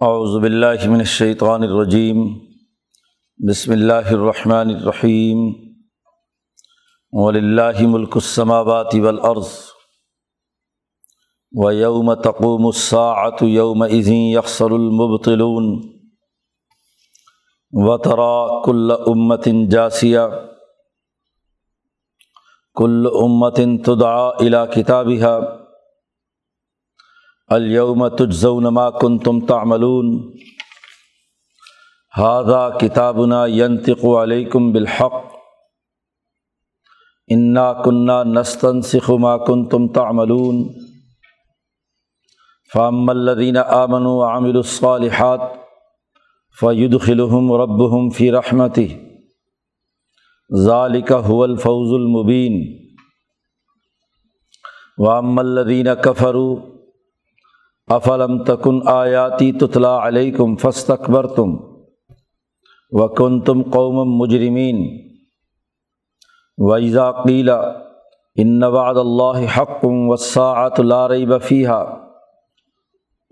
اعوذ باللہ من الشیطان الرجیم، بسم اللہ الرحمن الرحیم، وللہ ملک السماوات والارض و یوم تقوم الساعة یوم اذن یخسر المبطلون و ترا کل امت جاسیہ، کل امت تدعا الى کتابها الوم تجزون ما کن تم تعملون. ہادہ کتابنا ینتق علیکم بالحق. انا کنہ نستن ما کن تم تعملون. فام الدین آمن و عامر الصالحات فید خلحم ربہم فی رحمتی ذالک هو الفوز المبین وام الدین کفرو افلم تکن آیاتی تطلا علیکم فست اکبر تم و کن تم قوم مجرمین ویزا قیلا ان وعد اللہ حقم وساعت لارئی بفیحہ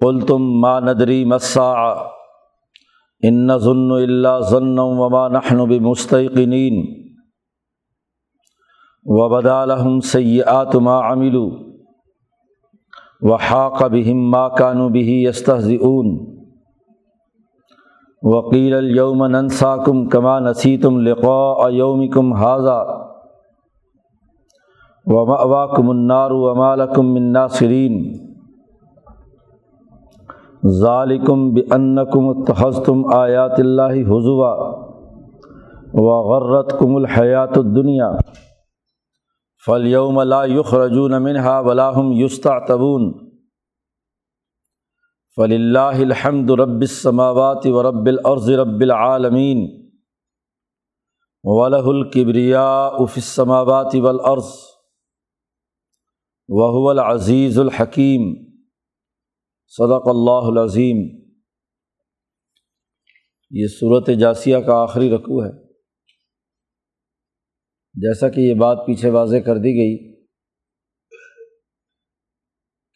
قل تم ما ندری مسا ان ظن اللہ ضن وما نحن بمستقنین و بدالحم سیئات ما عملو وحاق بہم ما کانو بہی یستحضون وکیل الوم ننساکم کما نسیتم لقاء یومکم حاضہ وما وماکم النار ومالکم من ناصرین ذالکم بانکم اتخذتم آیات اللہ حضوا وغرتکم الحیات الدنیا فلیوم لا یخرجون منہا ولاحم یستا تبون فلی اللہ الحمد رب السماوات و رب العرض رب العالمین ولہ القبریا اف السماوات والارض وهو العزیز الحکیم صدق اللہ العظیم یہ صورت جاسیہ کا آخری رقوع ہے. جیسا کہ یہ بات پیچھے واضح کر دی گئی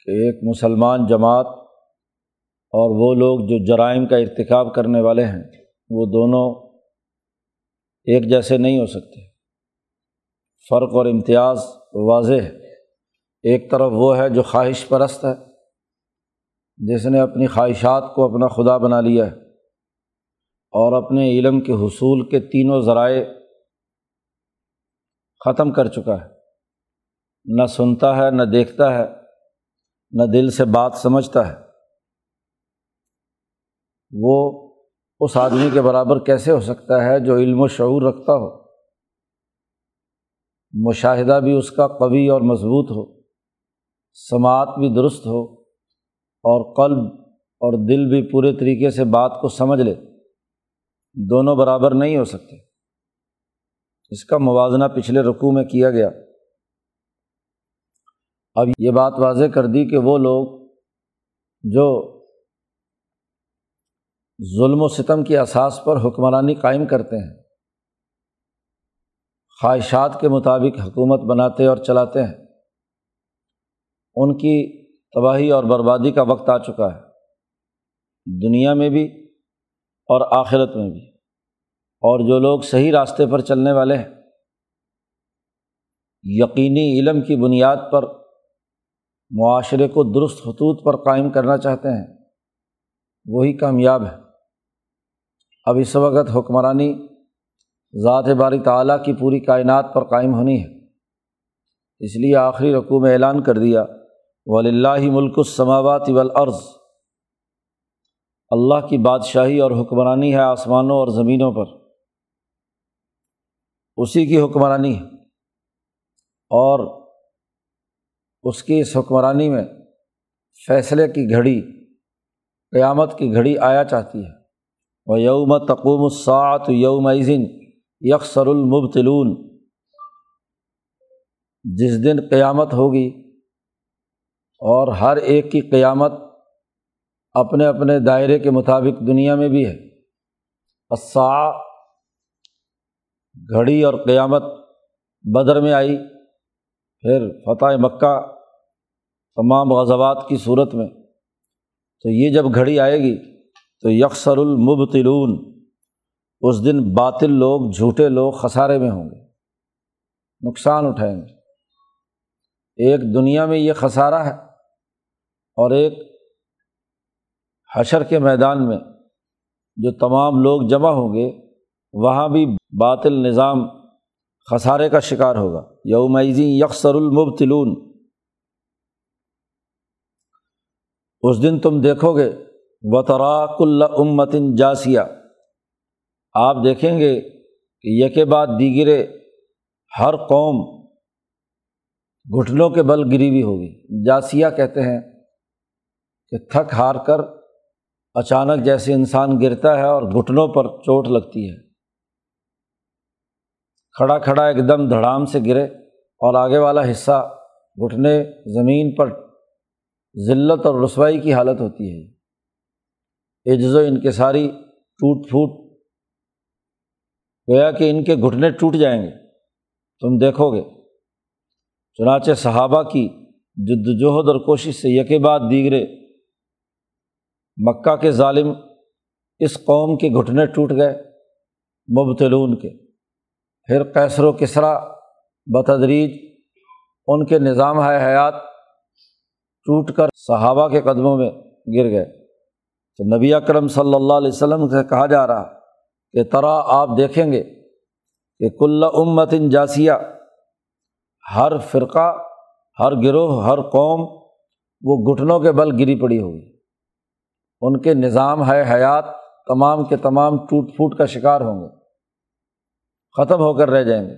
کہ ایک مسلمان جماعت اور وہ لوگ جو جرائم کا ارتکاب کرنے والے ہیں، وہ دونوں ایک جیسے نہیں ہو سکتے۔ فرق اور امتیاز واضح ہے۔ ایک طرف وہ ہے جو خواہش پرست ہے، جس نے اپنی خواہشات کو اپنا خدا بنا لیا ہے اور اپنے علم کے حصول کے تینوں ذرائع ختم کر چکا ہے۔ نہ سنتا ہے، نہ دیکھتا ہے، نہ دل سے بات سمجھتا ہے۔ وہ اس آدمی کے برابر کیسے ہو سکتا ہے جو علم و شعور رکھتا ہو؟ مشاہدہ بھی اس کا قوی اور مضبوط ہو۔ سماعت بھی درست ہو۔ اور قلب اور دل بھی پورے طریقے سے بات کو سمجھ لے۔ دونوں برابر نہیں ہو سکتے۔ اس کا موازنہ پچھلے رقوع میں کیا گیا۔ اب یہ بات واضح کر دی کہ وہ لوگ جو ظلم و ستم کی اساس پر حکمرانی قائم کرتے ہیں، خواہشات کے مطابق حکومت بناتے اور چلاتے ہیں، ان کی تباہی اور بربادی کا وقت آ چکا ہے، دنیا میں بھی اور آخرت میں بھی۔ اور جو لوگ صحیح راستے پر چلنے والے ہیں، یقینی علم کی بنیاد پر معاشرے کو درست خطوط پر قائم کرنا چاہتے ہیں، وہی کامیاب ہے اب اس وقت حکمرانی ذات باری تعلیٰ کی پوری کائنات پر قائم ہونی ہے۔ اس لیے آخری رقوع میں اعلان کر دیا ولی اللہ ملک السماوات والارض اللہ کی بادشاہی اور حکمرانی ہے آسمانوں اور زمینوں پر۔ اسی کی حکمرانی ہے۔ اور اس کی اس حکمرانی میں فیصلے کی گھڑی، قیامت کی گھڑی آیا چاہتی ہے۔ وہ یوم تقوم الساعت یوم عظن یکسر المبتلون جس دن قیامت ہوگی اور ہر ایک کی قیامت اپنے اپنے دائرے کے مطابق دنیا میں بھی ہے۔ اسا گھڑی اور قیامت بدر میں آئی۔ پھر فتح مکہ تمام غزوات کی صورت میں۔ تو یہ جب گھڑی آئے گی تو یکسر المبتلون اس دن باطل لوگ، جھوٹے لوگ خسارے میں ہوں گے۔ نقصان اٹھائیں گے۔ ایک دنیا میں یہ خسارہ ہے اور ایک حشر کے میدان میں جو تمام لوگ جمع ہوں گے۔ وہاں بھی باطل نظام خسارے کا شکار ہوگا۔ یومیزی یکسر المبتلون۔ اس دن تم دیکھو گے وطراک اللہ امتن جاسیہ۔ آپ دیکھیں گے کہ یہ بعد دیگرے ہر قوم گھٹنوں کے بل گری ہوئی ہوگی۔ جاسیہ کہتے ہیں کہ تھک ہار کر اچانک جیسے انسان گرتا ہے اور گھٹنوں پر چوٹ لگتی ہے۔ کھڑا کھڑا ایک دم دھڑام سے گرے اور آگے والا حصہ گھٹنے زمین پر ذلت اور رسوائی کی حالت ہوتی ہے۔ عجز و ان کے ساری ٹوٹ پھوٹ گویا کہ ان کے گھٹنے ٹوٹ جائیں گے۔ تم دیکھو گے۔ چنانچہ صحابہ کی جد وجہد اور کوشش سے یکے بعد دیگرے مکہ کے ظالم اس قوم کے گھٹنے ٹوٹ گئے، مبتلون کے۔ پھر کیسر و کسرا بتدریج ان کے نظام ہے حیات ٹوٹ کر صحابہ کے قدموں میں گر گئے۔ تو نبی اکرم صلی اللہ علیہ وسلم سے کہا جا رہا کہ طرح آپ دیکھیں گے کہ کل امتن جاسیہ ہر فرقہ، ہر گروہ، ہر قوم وہ گھٹنوں کے بل گری پڑی ہوگی ان کے نظام ہے حیات، تمام کے تمام ٹوٹ پھوٹ کا شکار ہوں گے۔ ختم ہو کر رہ جائیں گے۔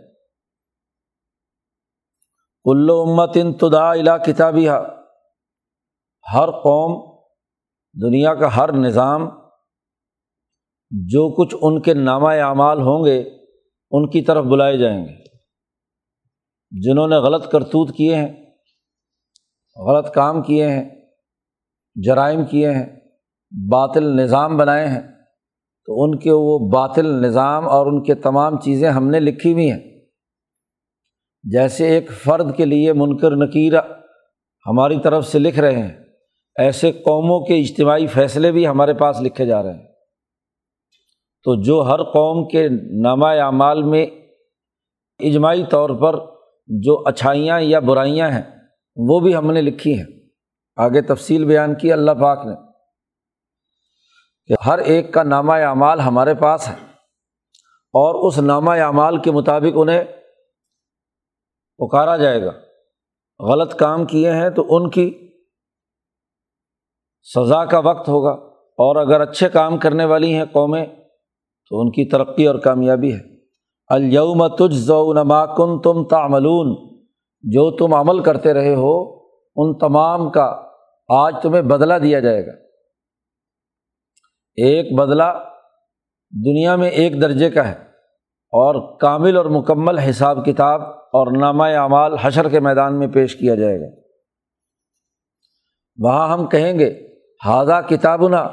کلو امت ان تدا الا کتابیہ ہر قوم، دنیا کا ہر نظام، جو کچھ ان کے نامہ اعمال ہوں گے، ان کی طرف بلائے جائیں گے۔ جنہوں نے غلط کرتوت کیے ہیں، غلط کام کیے ہیں، جرائم کیے ہیں، باطل نظام بنائے ہیں تو ان کے وہ باطل نظام اور ان کے تمام چیزیں ہم نے لکھی ہوئی ہیں۔ جیسے ایک فرد کے لیے منکر نکیر ہماری طرف سے لکھ رہے ہیں، ایسے قوموں کے اجتماعی فیصلے بھی ہمارے پاس لکھے جا رہے ہیں۔ تو جو ہر قوم کے نامہ اعمال میں اجماعی طور پر جو اچھائیاں یا برائیاں ہیں، وہ بھی ہم نے لکھی ہیں۔ آگے تفصیل بیان کی، اللہ پاک نے۔ ہر ایک کا نامہ اعمال ہمارے پاس ہے۔ اور اس نامہ اعمال کے مطابق انہیں پکارا جائے گا۔ غلط کام کیے ہیں تو ان کی سزا کا وقت ہوگا۔ اور اگر اچھے کام کرنے والی ہیں قومیں تو ان کی ترقی اور کامیابی ہے۔ الوم تج ذونما کن تم تعملون، جو تم عمل کرتے رہے ہو، ان تمام کا آج تمہیں بدلہ دیا جائے گا۔ ایک بدلہ دنیا میں ایک درجے کا ہے اور کامل اور مکمل حساب کتاب اور نامہ اعمال حشر کے میدان میں پیش کیا جائے گا۔ وہاں ہم کہیں گے ہادہ کتاب نا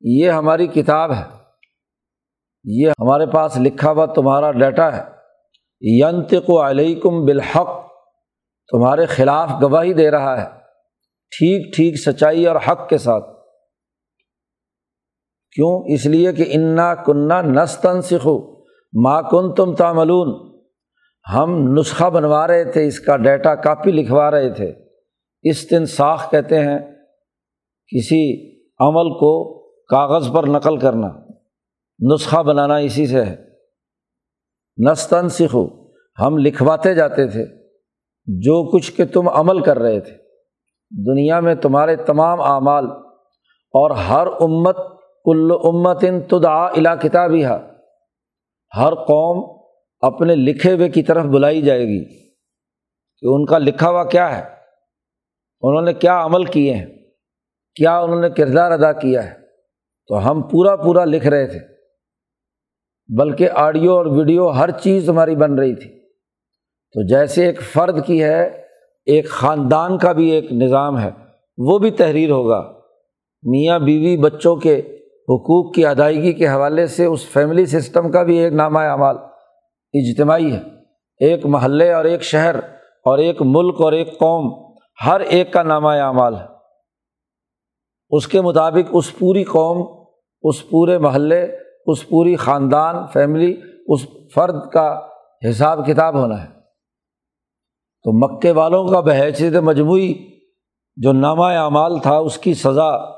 یہ ہماری کتاب ہے۔ یہ ہمارے پاس لکھا ہوا تمہارا ڈیٹا ہے۔ ینتق و علیکم بالحق، تمہارے خلاف گواہی دے رہا ہے۔ ٹھیک ٹھیک، سچائی اور حق کے ساتھ۔ کیوں؟ اس لیے کہ انا کنہ نستن سکھو ماں کن تم تاملون ہم نسخہ بنوا رہے تھے، اس کا ڈیٹا کاپی لکھوا رہے تھے۔ استنساخ کہتے ہیں، کسی عمل کو کاغذ پر نقل کرنا۔ نسخہ بنانا اسی سے ہے۔ نستن سکھو ہم لکھواتے جاتے تھے۔ جو کچھ کہ تم عمل کر رہے تھے۔ دنیا میں تمہارے تمام اعمال اور ہر امت کل امت ان تدا الا کتابی ہر قوم اپنے لکھے ہوئے کی طرف بلائی جائے گی کہ ان کا لکھا ہوا کیا ہے، انہوں نے کیا عمل کیے ہیں، کیا انہوں نے کردار ادا کیا ہے۔ تو ہم پورا پورا لکھ رہے تھے، بلکہ آڈیو اور ویڈیو ہر چیز ہماری بن رہی تھی۔ تو جیسے ایک فرد کی ہے، ایک خاندان کا بھی ایک نظام ہے، وہ بھی تحریر ہوگا۔ میاں بیوی بچوں کے حقوق کی ادائیگی کے حوالے سے اس فیملی سسٹم کا بھی ایک نامہ اعمال اجتماعی ہے۔ ایک محلے اور ایک شہر اور ایک ملک اور ایک قوم، ہر ایک کا نامہ اعمال ہے۔ اس کے مطابق اس پوری قوم، اس پورے محلے، اس پوری خاندان فیملی اس فرد کا حساب کتاب ہونا ہے۔ تو مکے والوں کا بحیثیت مجموعی جو نامہ اعمال تھا، اس کی سزا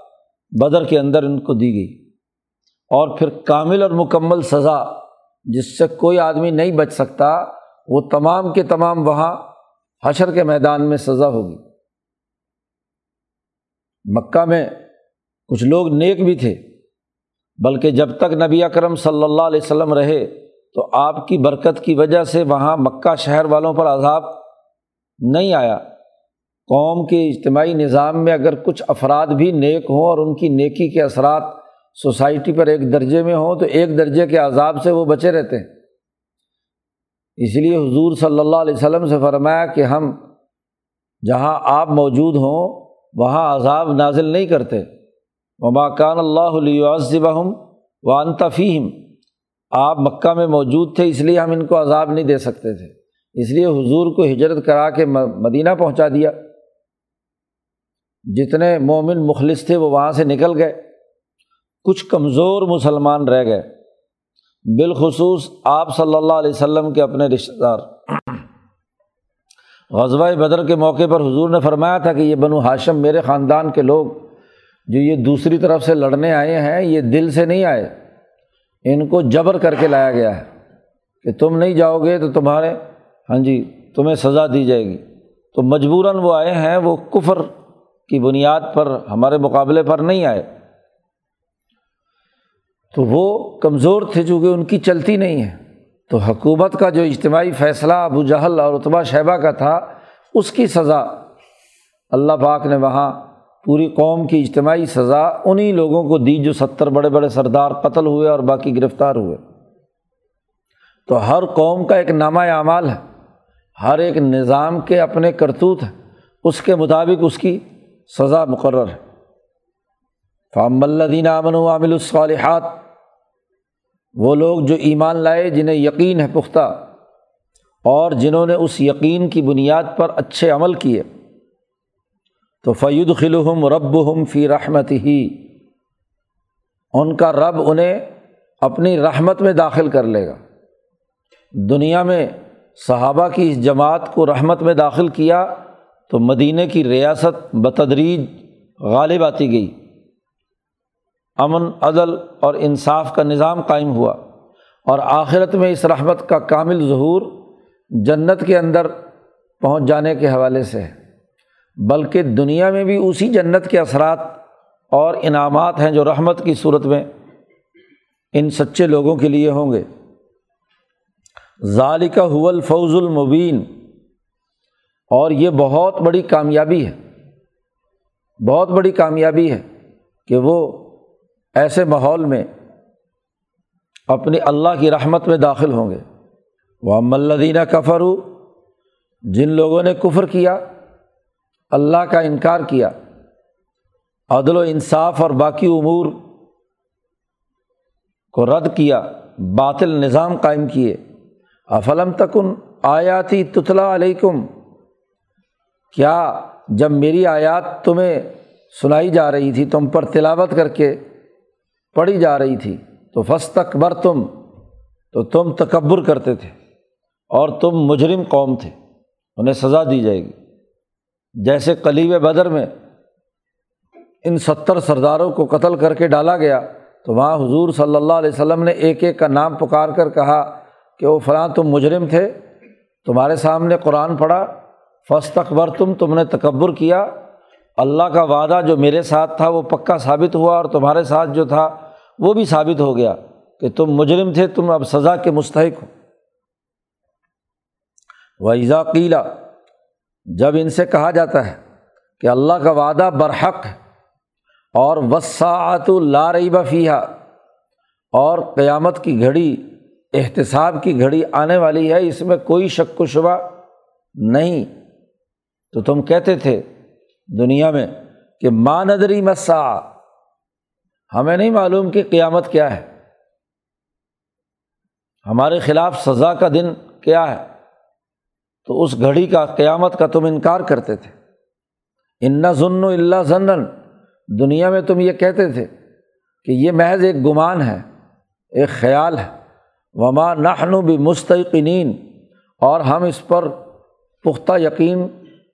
بدر کے اندر ان کو دی گئی۔ اور پھر کامل اور مکمل سزا جس سے کوئی آدمی نہیں بچ سکتا، وہ تمام کے تمام وہاں حشر کے میدان میں سزا ہوگی۔ مکہ میں کچھ لوگ نیک بھی تھے، بلکہ جب تک نبی اکرم صلی اللہ علیہ وسلم رہے تو آپ کی برکت کی وجہ سے وہاں مکہ شہر والوں پر عذاب نہیں آیا۔ قوم کے اجتماعی نظام میں اگر کچھ افراد بھی نیک ہوں اور ان کی نیکی کے اثرات سوسائٹی پر ایک درجے میں ہوں تو ایک درجے کے عذاب سے وہ بچے رہتے ہیں۔ اس لیے حضور صلی اللہ علیہ وسلم سے فرمایا کہ ہم جہاں آپ موجود ہوں وہاں عذاب نازل نہیں کرتے۔ وما کان اللہ علیہ وان تفیم آپ مکہ میں موجود تھے اس لیے ہم ان کو عذاب نہیں دے سکتے تھے۔ اس لیے حضور کو ہجرت کرا کے مدینہ پہنچا دیا۔ جتنے مومن مخلص تھے وہ وہاں سے نکل گئے۔ کچھ کمزور مسلمان رہ گئے۔ بالخصوص آپ صلی اللہ علیہ وسلم کے اپنے رشتہ دار۔ غزوہ بدر کے موقع پر حضور نے فرمایا تھا کہ یہ بنو ہاشم میرے خاندان کے لوگ، جو یہ دوسری طرف سے لڑنے آئے ہیں، یہ دل سے نہیں آئے۔ ان کو جبر کر کے لایا گیا ہے کہ تم نہیں جاؤ گے تو تمہارے ہاں جی تمہیں سزا دی جائے گی۔ تو مجبوراً وہ آئے ہیں، وہ کفر کی بنیاد پر ہمارے مقابلے پر نہیں آئے۔ تو وہ کمزور تھے چونکہ ان کی چلتی نہیں ہے۔ تو حکومت کا جو اجتماعی فیصلہ ابو جہل اور اتبا شہبہ کا تھا، اس کی سزا اللہ پاک نے وہاں پوری قوم کی اجتماعی سزا انہیں لوگوں کو دی جو ستر بڑے بڑے سردار قتل ہوئے اور باقی گرفتار ہوئے۔ تو ہر قوم کا ایک نامہ اعمال ہے۔ ہر ایک نظام کے اپنے کرتوت ہیں۔ اس کے مطابق اس کی سزا مقرر ہے۔ فام اللہ امن و عامل الصالحات، وہ لوگ جو ایمان لائے جنہیں یقین ہے پختہ، اور جنہوں نے اس یقین کی بنیاد پر اچھے عمل کیے۔ تو فعید خلحم رب ہم فی رحمت ہی ان کا رب انہیں اپنی رحمت میں داخل کر لے گا۔ دنیا میں صحابہ کی اس جماعت کو رحمت میں داخل کیا تو مدینہ کی ریاست بتدریج غالب آتی گئی۔ امن، عدل اور انصاف کا نظام قائم ہوا اور آخرت میں اس رحمت کا کامل ظہور جنت کے اندر پہنچ جانے کے حوالے سے ہے۔ بلکہ دنیا میں بھی اسی جنت کے اثرات اور انعامات ہیں جو رحمت کی صورت میں ان سچے لوگوں کے لیے ہوں گے۔ ظالقہ حول فوز المبین۔ اور یہ بہت بڑی کامیابی ہے، بہت بڑی کامیابی ہے کہ وہ ایسے ماحول میں اپنی اللہ کی رحمت میں داخل ہوں گے۔ وہ ملدینہ کفر ہو جن لوگوں نے کفر کیا، اللہ کا انکار کیا، عدل و انصاف اور باقی امور کو رد کیا، باطل نظام قائم کیے۔ افلم تکن آیاتی تتلا علیکم کیا جب میری آیات تمہیں سنائی جا رہی تھی تم پر تلاوت کر کے پڑھی جا رہی تھی، تو فس تکبر تم تو تم تکبر کرتے تھے اور تم مجرم قوم تھے، انہیں سزا دی جائے گی۔ جیسے قلیب بدر میں ان ستر سرداروں کو قتل کر کے ڈالا گیا، تو وہاں حضور صلی اللہ علیہ وسلم نے ایک ایک کا نام پکار کر کہا کہ وہ فلاں تم مجرم تھے، تمہارے سامنے قرآن پڑھا فس تکبر تم تم نے تکبر کیا۔ اللہ کا وعدہ جو میرے ساتھ تھا، وہ پکا ثابت ہوا اور تمہارے ساتھ جو تھا، وہ بھی ثابت ہو گیا کہ تم مجرم تھے، تم اب سزا کے مستحق ہو۔ ویزا قیلا جب ان سے کہا جاتا ہے کہ اللہ کا وعدہ برحق ہے اور وساعت لا رئی بفیہ اور قیامت کی گھڑی، احتساب کی گھڑی آنے والی ہے، اس میں کوئی شک و شبہ نہیں۔ تو تم کہتے تھے دنیا میں کہ ماں ندری مسا، ہمیں نہیں معلوم کہ قیامت کیا ہے۔ ہمارے خلاف سزا کا دن کیا ہے۔ تو اس گھڑی کا قیامت کا تم انکار کرتے تھے۔ ان ظن و اللہ ضن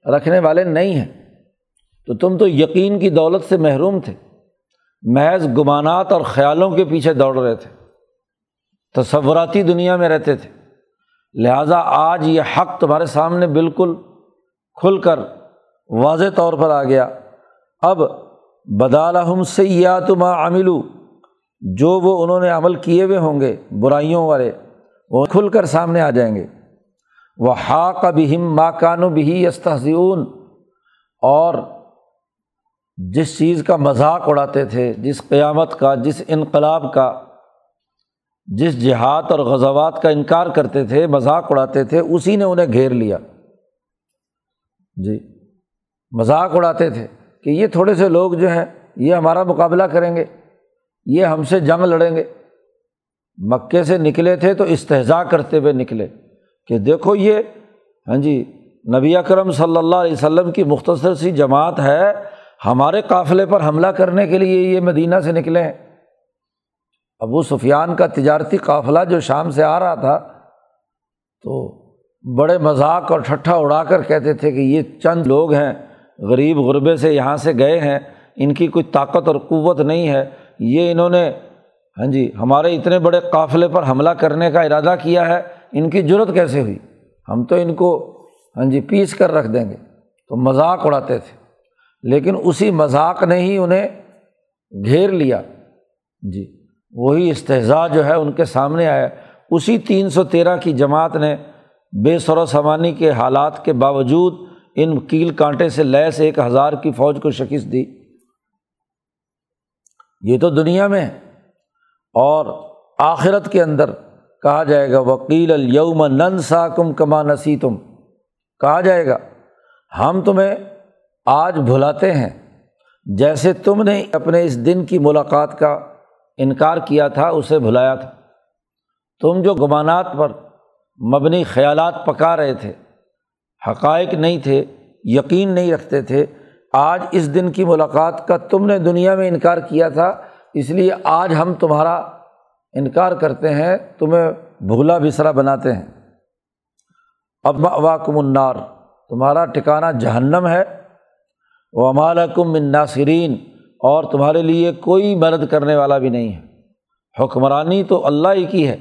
رکھنے والے نہیں ہیں۔ تو تم تو یقین کی دولت سے محروم تھے۔ محض گمانات اور خیالوں کے پیچھے دوڑ رہے تھے۔ تصوراتی دنیا میں رہتے تھے۔ لہٰذا آج یہ حق تمہارے سامنے بالکل کھل کر واضح طور پر آ گیا۔ اب بدالحم سیات ما عملو جو وہ انہوں نے عمل کیے ہوئے ہوں گے، برائیوں والے، وہ کھل کر سامنے آ جائیں گے۔ وہ حاق بہم ماکان و بہی استحزیون اور جس چیز کا مذاق اڑاتے تھے، جس قیامت کا، جس انقلاب کا، جس جہاد اور غزوات کا انکار کرتے تھے، مذاق اڑاتے تھے، اسی نے انہیں گھیر لیا۔ جی مذاق اڑاتے تھے کہ یہ تھوڑے سے لوگ جو ہیں، یہ ہمارا مقابلہ کریں گے، یہ ہم سے جنگ لڑیں گے۔ مکے سے نکلے تھے تو استحضاء کرتے ہوئے نکلے۔ کہ دیکھو یہ ہاں جی نبی اکرم صلی اللہ علیہ وسلم کی مختصر سی جماعت ہے، ہمارے قافلے پر حملہ کرنے کے لیے یہ مدینہ سے نکلے ہیں۔ ابو سفیان کا تجارتی قافلہ جو شام سے آ رہا تھا، تو بڑے مذاق اور ٹھٹھا اڑا کر کہتے تھے کہ یہ چند لوگ ہیں، غریب غربے سے یہاں سے گئے ہیں، ان کی کوئی طاقت اور قوت نہیں ہے۔ یہ انہوں نے ہاں جی ہمارے اتنے بڑے قافلے پر حملہ کرنے کا ارادہ کیا ہے ان کی ضرورت کیسے ہوئی؟ ہم تو ان کو ہاں جی پیس کر رکھ دیں گے۔ تو مذاق اڑاتے تھے۔ لیکن اسی مذاق نے ہی انہیں گھیر لیا۔ جی وہی استحضاء جو ہے ان کے سامنے آیا۔ اسی تین سو تیرہ کی جماعت نے بے سر و سمانی کے حالات کے باوجود ان کیل کانٹے سے لیس ایک ہزار کی فوج کو شکست دی۔ یہ تو دنیا میں اور آخرت کے اندر کہا جائے گا وکیل الوم نند سا کم کما نسی تم کہا جائے گا، ہم تمہیں آج بھلاتے ہیں۔ جیسے تم نے اپنے اس دن کی ملاقات کا انکار کیا تھا، اسے بھلایا تھا۔ تم جو گمانات پر مبنی خیالات پکا رہے تھے، حقائق نہیں تھے، یقین نہیں رکھتے تھے، آج اس دن کی ملاقات کا تم نے دنیا میں انکار کیا تھا، اس لیے آج ہم تمہارا انکار کرتے ہیں، تمہیں بھولا بسرا بناتے ہیں۔ اب واکم النار، تمہارا ٹکانا جہنم ہے۔ وہ امالکم ناصرین اور تمہارے لیے کوئی مدد کرنے والا بھی نہیں ہے۔ حکمرانی تو اللہ ہی کی ہے،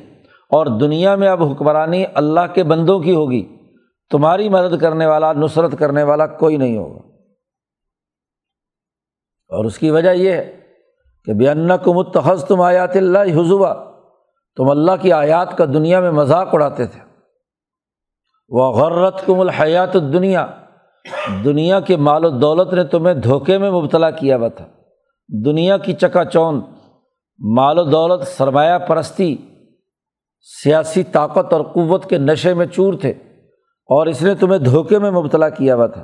اور دنیا میں اب حکمرانی اللہ کے بندوں کی ہوگی۔ تمہاری مدد کرنے والا، نصرت کرنے والا کوئی نہیں ہوگا۔ اور اس کی وجہ یہ ہے کہ بے ان کو متحز تم آیات اللہ حضوا تم اللہ کی آیات کا دنیا میں مذاق اڑاتے تھے۔ وہ غرت کم الحیات دنیا دنیا کے مال و دولت نے تمہیں دھوکے میں مبتلا کیا ہوا تھا۔ دنیا کی چکا چوند مال و دولت سرمایہ پرستی، سیاسی طاقت اور قوت کے نشے میں چور تھے اور اس نے تمہیں دھوکے میں مبتلا کیا ہوا تھا۔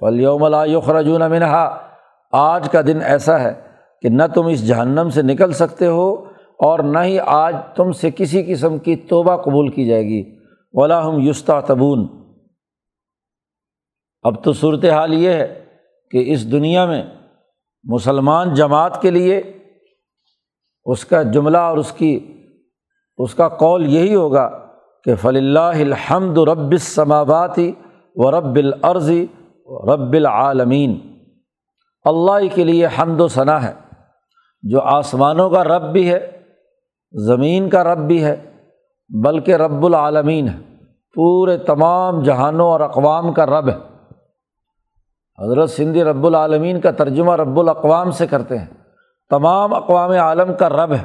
فلیوم خرجون منہا آج کا دن ایسا ہے کہ نہ تم اس جہنم سے نکل سکتے ہو اور نہ ہی آج تم سے کسی قسم کی توبہ قبول کی جائے گی۔ ولاحم یوستا تبون اب تو صورت حال یہ ہے کہ اس دنیا میں مسلمان جماعت کے لیے اس کا جملہ اور اس کی اس کا قول یہی ہوگا کہ فل اللہ الحمد رب السماواتی و رب العرضی رب العالمین اللہ کے لیے حمد و ثناء ہے۔ جو آسمانوں کا رب بھی ہے، زمین کا رب بھی ہے، بلکہ رب العالمین ہے۔ پورے تمام جہانوں اور اقوام کا رب ہے۔ حضرت سندھی رب العالمین کا ترجمہ رب الاقوام سے کرتے ہیں۔ تمام اقوام عالم کا رب ہے۔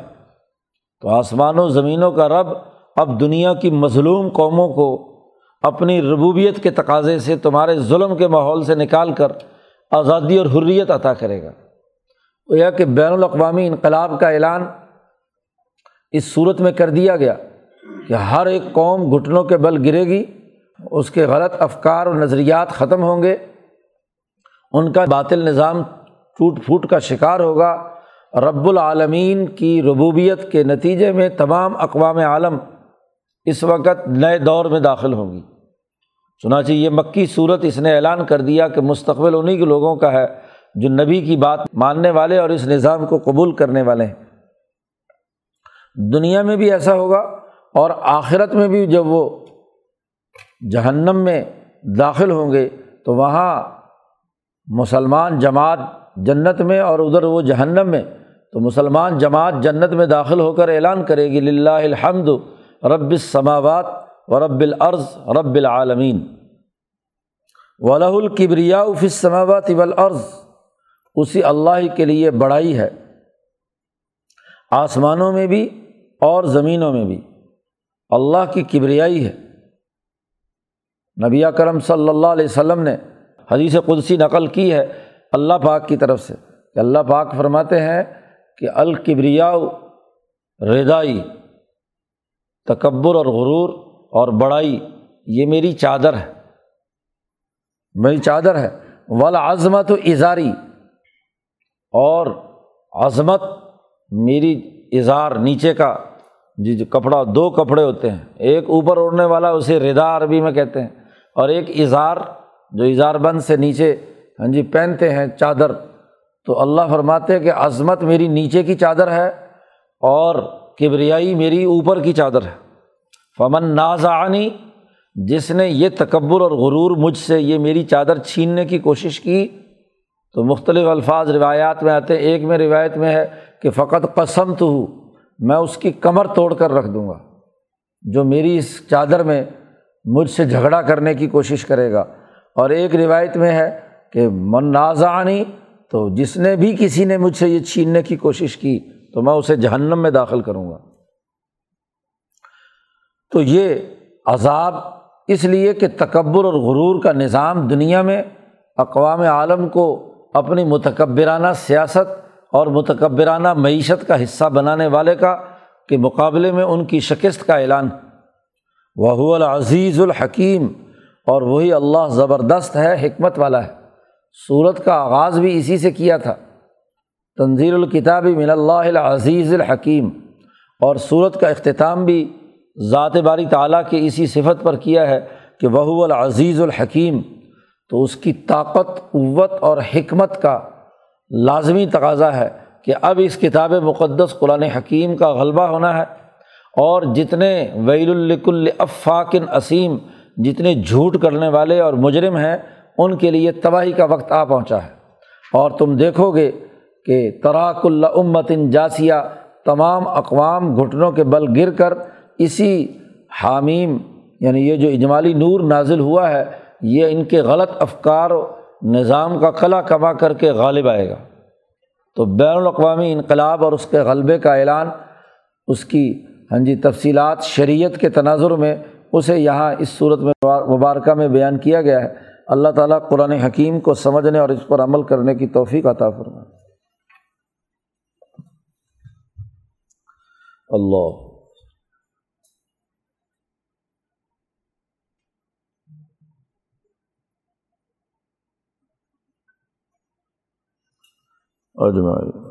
تو آسمان و زمینوں کا رب اب دنیا کی مظلوم قوموں کو اپنی ربوبیت کے تقاضے سے، تمہارے ظلم کے ماحول سے نکال کر آزادی اور حریت عطا کرے گا۔ یہ کہ بین الاقوامی انقلاب کا اعلان اس صورت میں کر دیا گیا کہ ہر ایک قوم گھٹنوں کے بل گرے گی، اس کے غلط افکار و نظریات ختم ہوں گے، ان کا باطل نظام ٹوٹ پھوٹ کا شکار ہوگا۔ رب العالمین کی ربوبیت کے نتیجے میں تمام اقوام عالم اس وقت نئے دور میں داخل ہوں گی۔ چنانچہ یہ مکی صورت اس نے اعلان کر دیا کہ مستقبل انہیں کے لوگوں کا ہے جو نبی کی بات ماننے والے اور اس نظام کو قبول کرنے والے ہیں۔ دنیا میں بھی ایسا ہوگا اور آخرت میں بھی جب وہ جہنم میں داخل ہوں گے تو وہاں مسلمان جماعت جنت میں اور ادھر وہ جہنم میں تو مسلمان جماعت جنت میں داخل ہو کر اعلان کرے گی، للہ الحمد، رب السماوات و رب العرض رب العالمین۔ ولہ القبریا السماوات والارض اسی اللہ ہی کے لیے بڑائی ہے۔ آسمانوں میں بھی اور زمینوں میں بھی۔ اللہ کی کبریائی ہے۔ نبی کرم صلی اللہ علیہ وسلم نے حدیث قدسی نقل کی ہے اللہ پاک کی طرف سے۔ کہ اللہ پاک فرماتے ہیں کہ الکبریا ردائی، تکبر اور غرور اور بڑائی، یہ میری چادر ہے۔ میری چادر ہے۔ ولازمت و اظہاری۔ اور عظمت میری اظہار نیچے کا جی جو کپڑا، دو کپڑے ہوتے ہیں، ایک اوپر اڑنے والا، اسے ردا عربی میں کہتے ہیں، اور ایک اظہار، جو اظہار بند سے نیچے ہاں جی پہنتے ہیں، چادر۔ تو اللہ فرماتے ہیں کہ عظمت میری نیچے کی چادر ہے اور کبریائی میری اوپر کی چادر ہے۔ فمن نازعانی جس نے یہ تکبر اور غرور مجھ سے، یہ میری چادر چھیننے کی کوشش کی تو مختلف الفاظ روایات میں آتے ہیں۔ ایک میں روایت میں ہے کہ فقط قسم تو ہوں میں اس کی کمر توڑ کر رکھ دوں گا، جو میری اس چادر میں مجھ سے جھگڑا کرنے کی کوشش کرے گا۔ اور ایک روایت میں ہے کہ من نازعانی تو جس نے بھی کسی نے مجھ سے یہ چھیننے کی کوشش کی، تو میں اسے جہنم میں داخل کروں گا۔ تو یہ عذاب اس لیے کہ تکبر اور غرور کا نظام دنیا میں، اقوام عالم کو اپنی متکبرانہ سیاست اور متکبرانہ معیشت کا حصہ بنانے والے کا کے مقابلے میں ان کی شکست کا اعلان۔ وہ العزیز الحکیم اور وہی اللہ زبردست ہے، حکمت والا ہے۔ صورت کا آغاز بھی اسی سے کیا تھا۔ تنظیر الکتاب من اللہ العزیز الحکیم۔ اور صورت کا اختتام بھی ذات باری تعالیٰ کے اسی صفت پر کیا ہے کہ وہ العزیز الحکیم۔ تو اس کی طاقت، قوت اور حکمت کا لازمی تقاضا ہے کہ اب اس کتاب مقدس قرآن حکیم کا غلبہ ہونا ہے اور جتنے ویل الکل افاقن اسیم جتنے جھوٹ کرنے والے اور مجرم ہیں، ان کے لیے تباہی کا وقت آ پہنچا ہے۔ اور تم دیکھو گے کہ تراک اللہ امتن جاسیہ تمام اقوام گھٹنوں کے بل گر کر اسی حامیم یعنی یہ جو اجمالی نور نازل ہوا ہے یہ ان کے غلط افکار و نظام کا قلع کما کر کے غالب آئے گا۔ تو بین الاقوامی انقلاب اور اس کے غلبے کا اعلان، اس کی ہاں جی تفصیلات شریعت کے تناظر میں، اسے یہاں اس صورت میں مبارکہ میں بیان کیا گیا ہے۔ اللہ تعالیٰ قرآن حکیم کو سمجھنے اور اس پر عمل کرنے کی توفیق عطا فرمائے۔ اللہ۔ اجمائی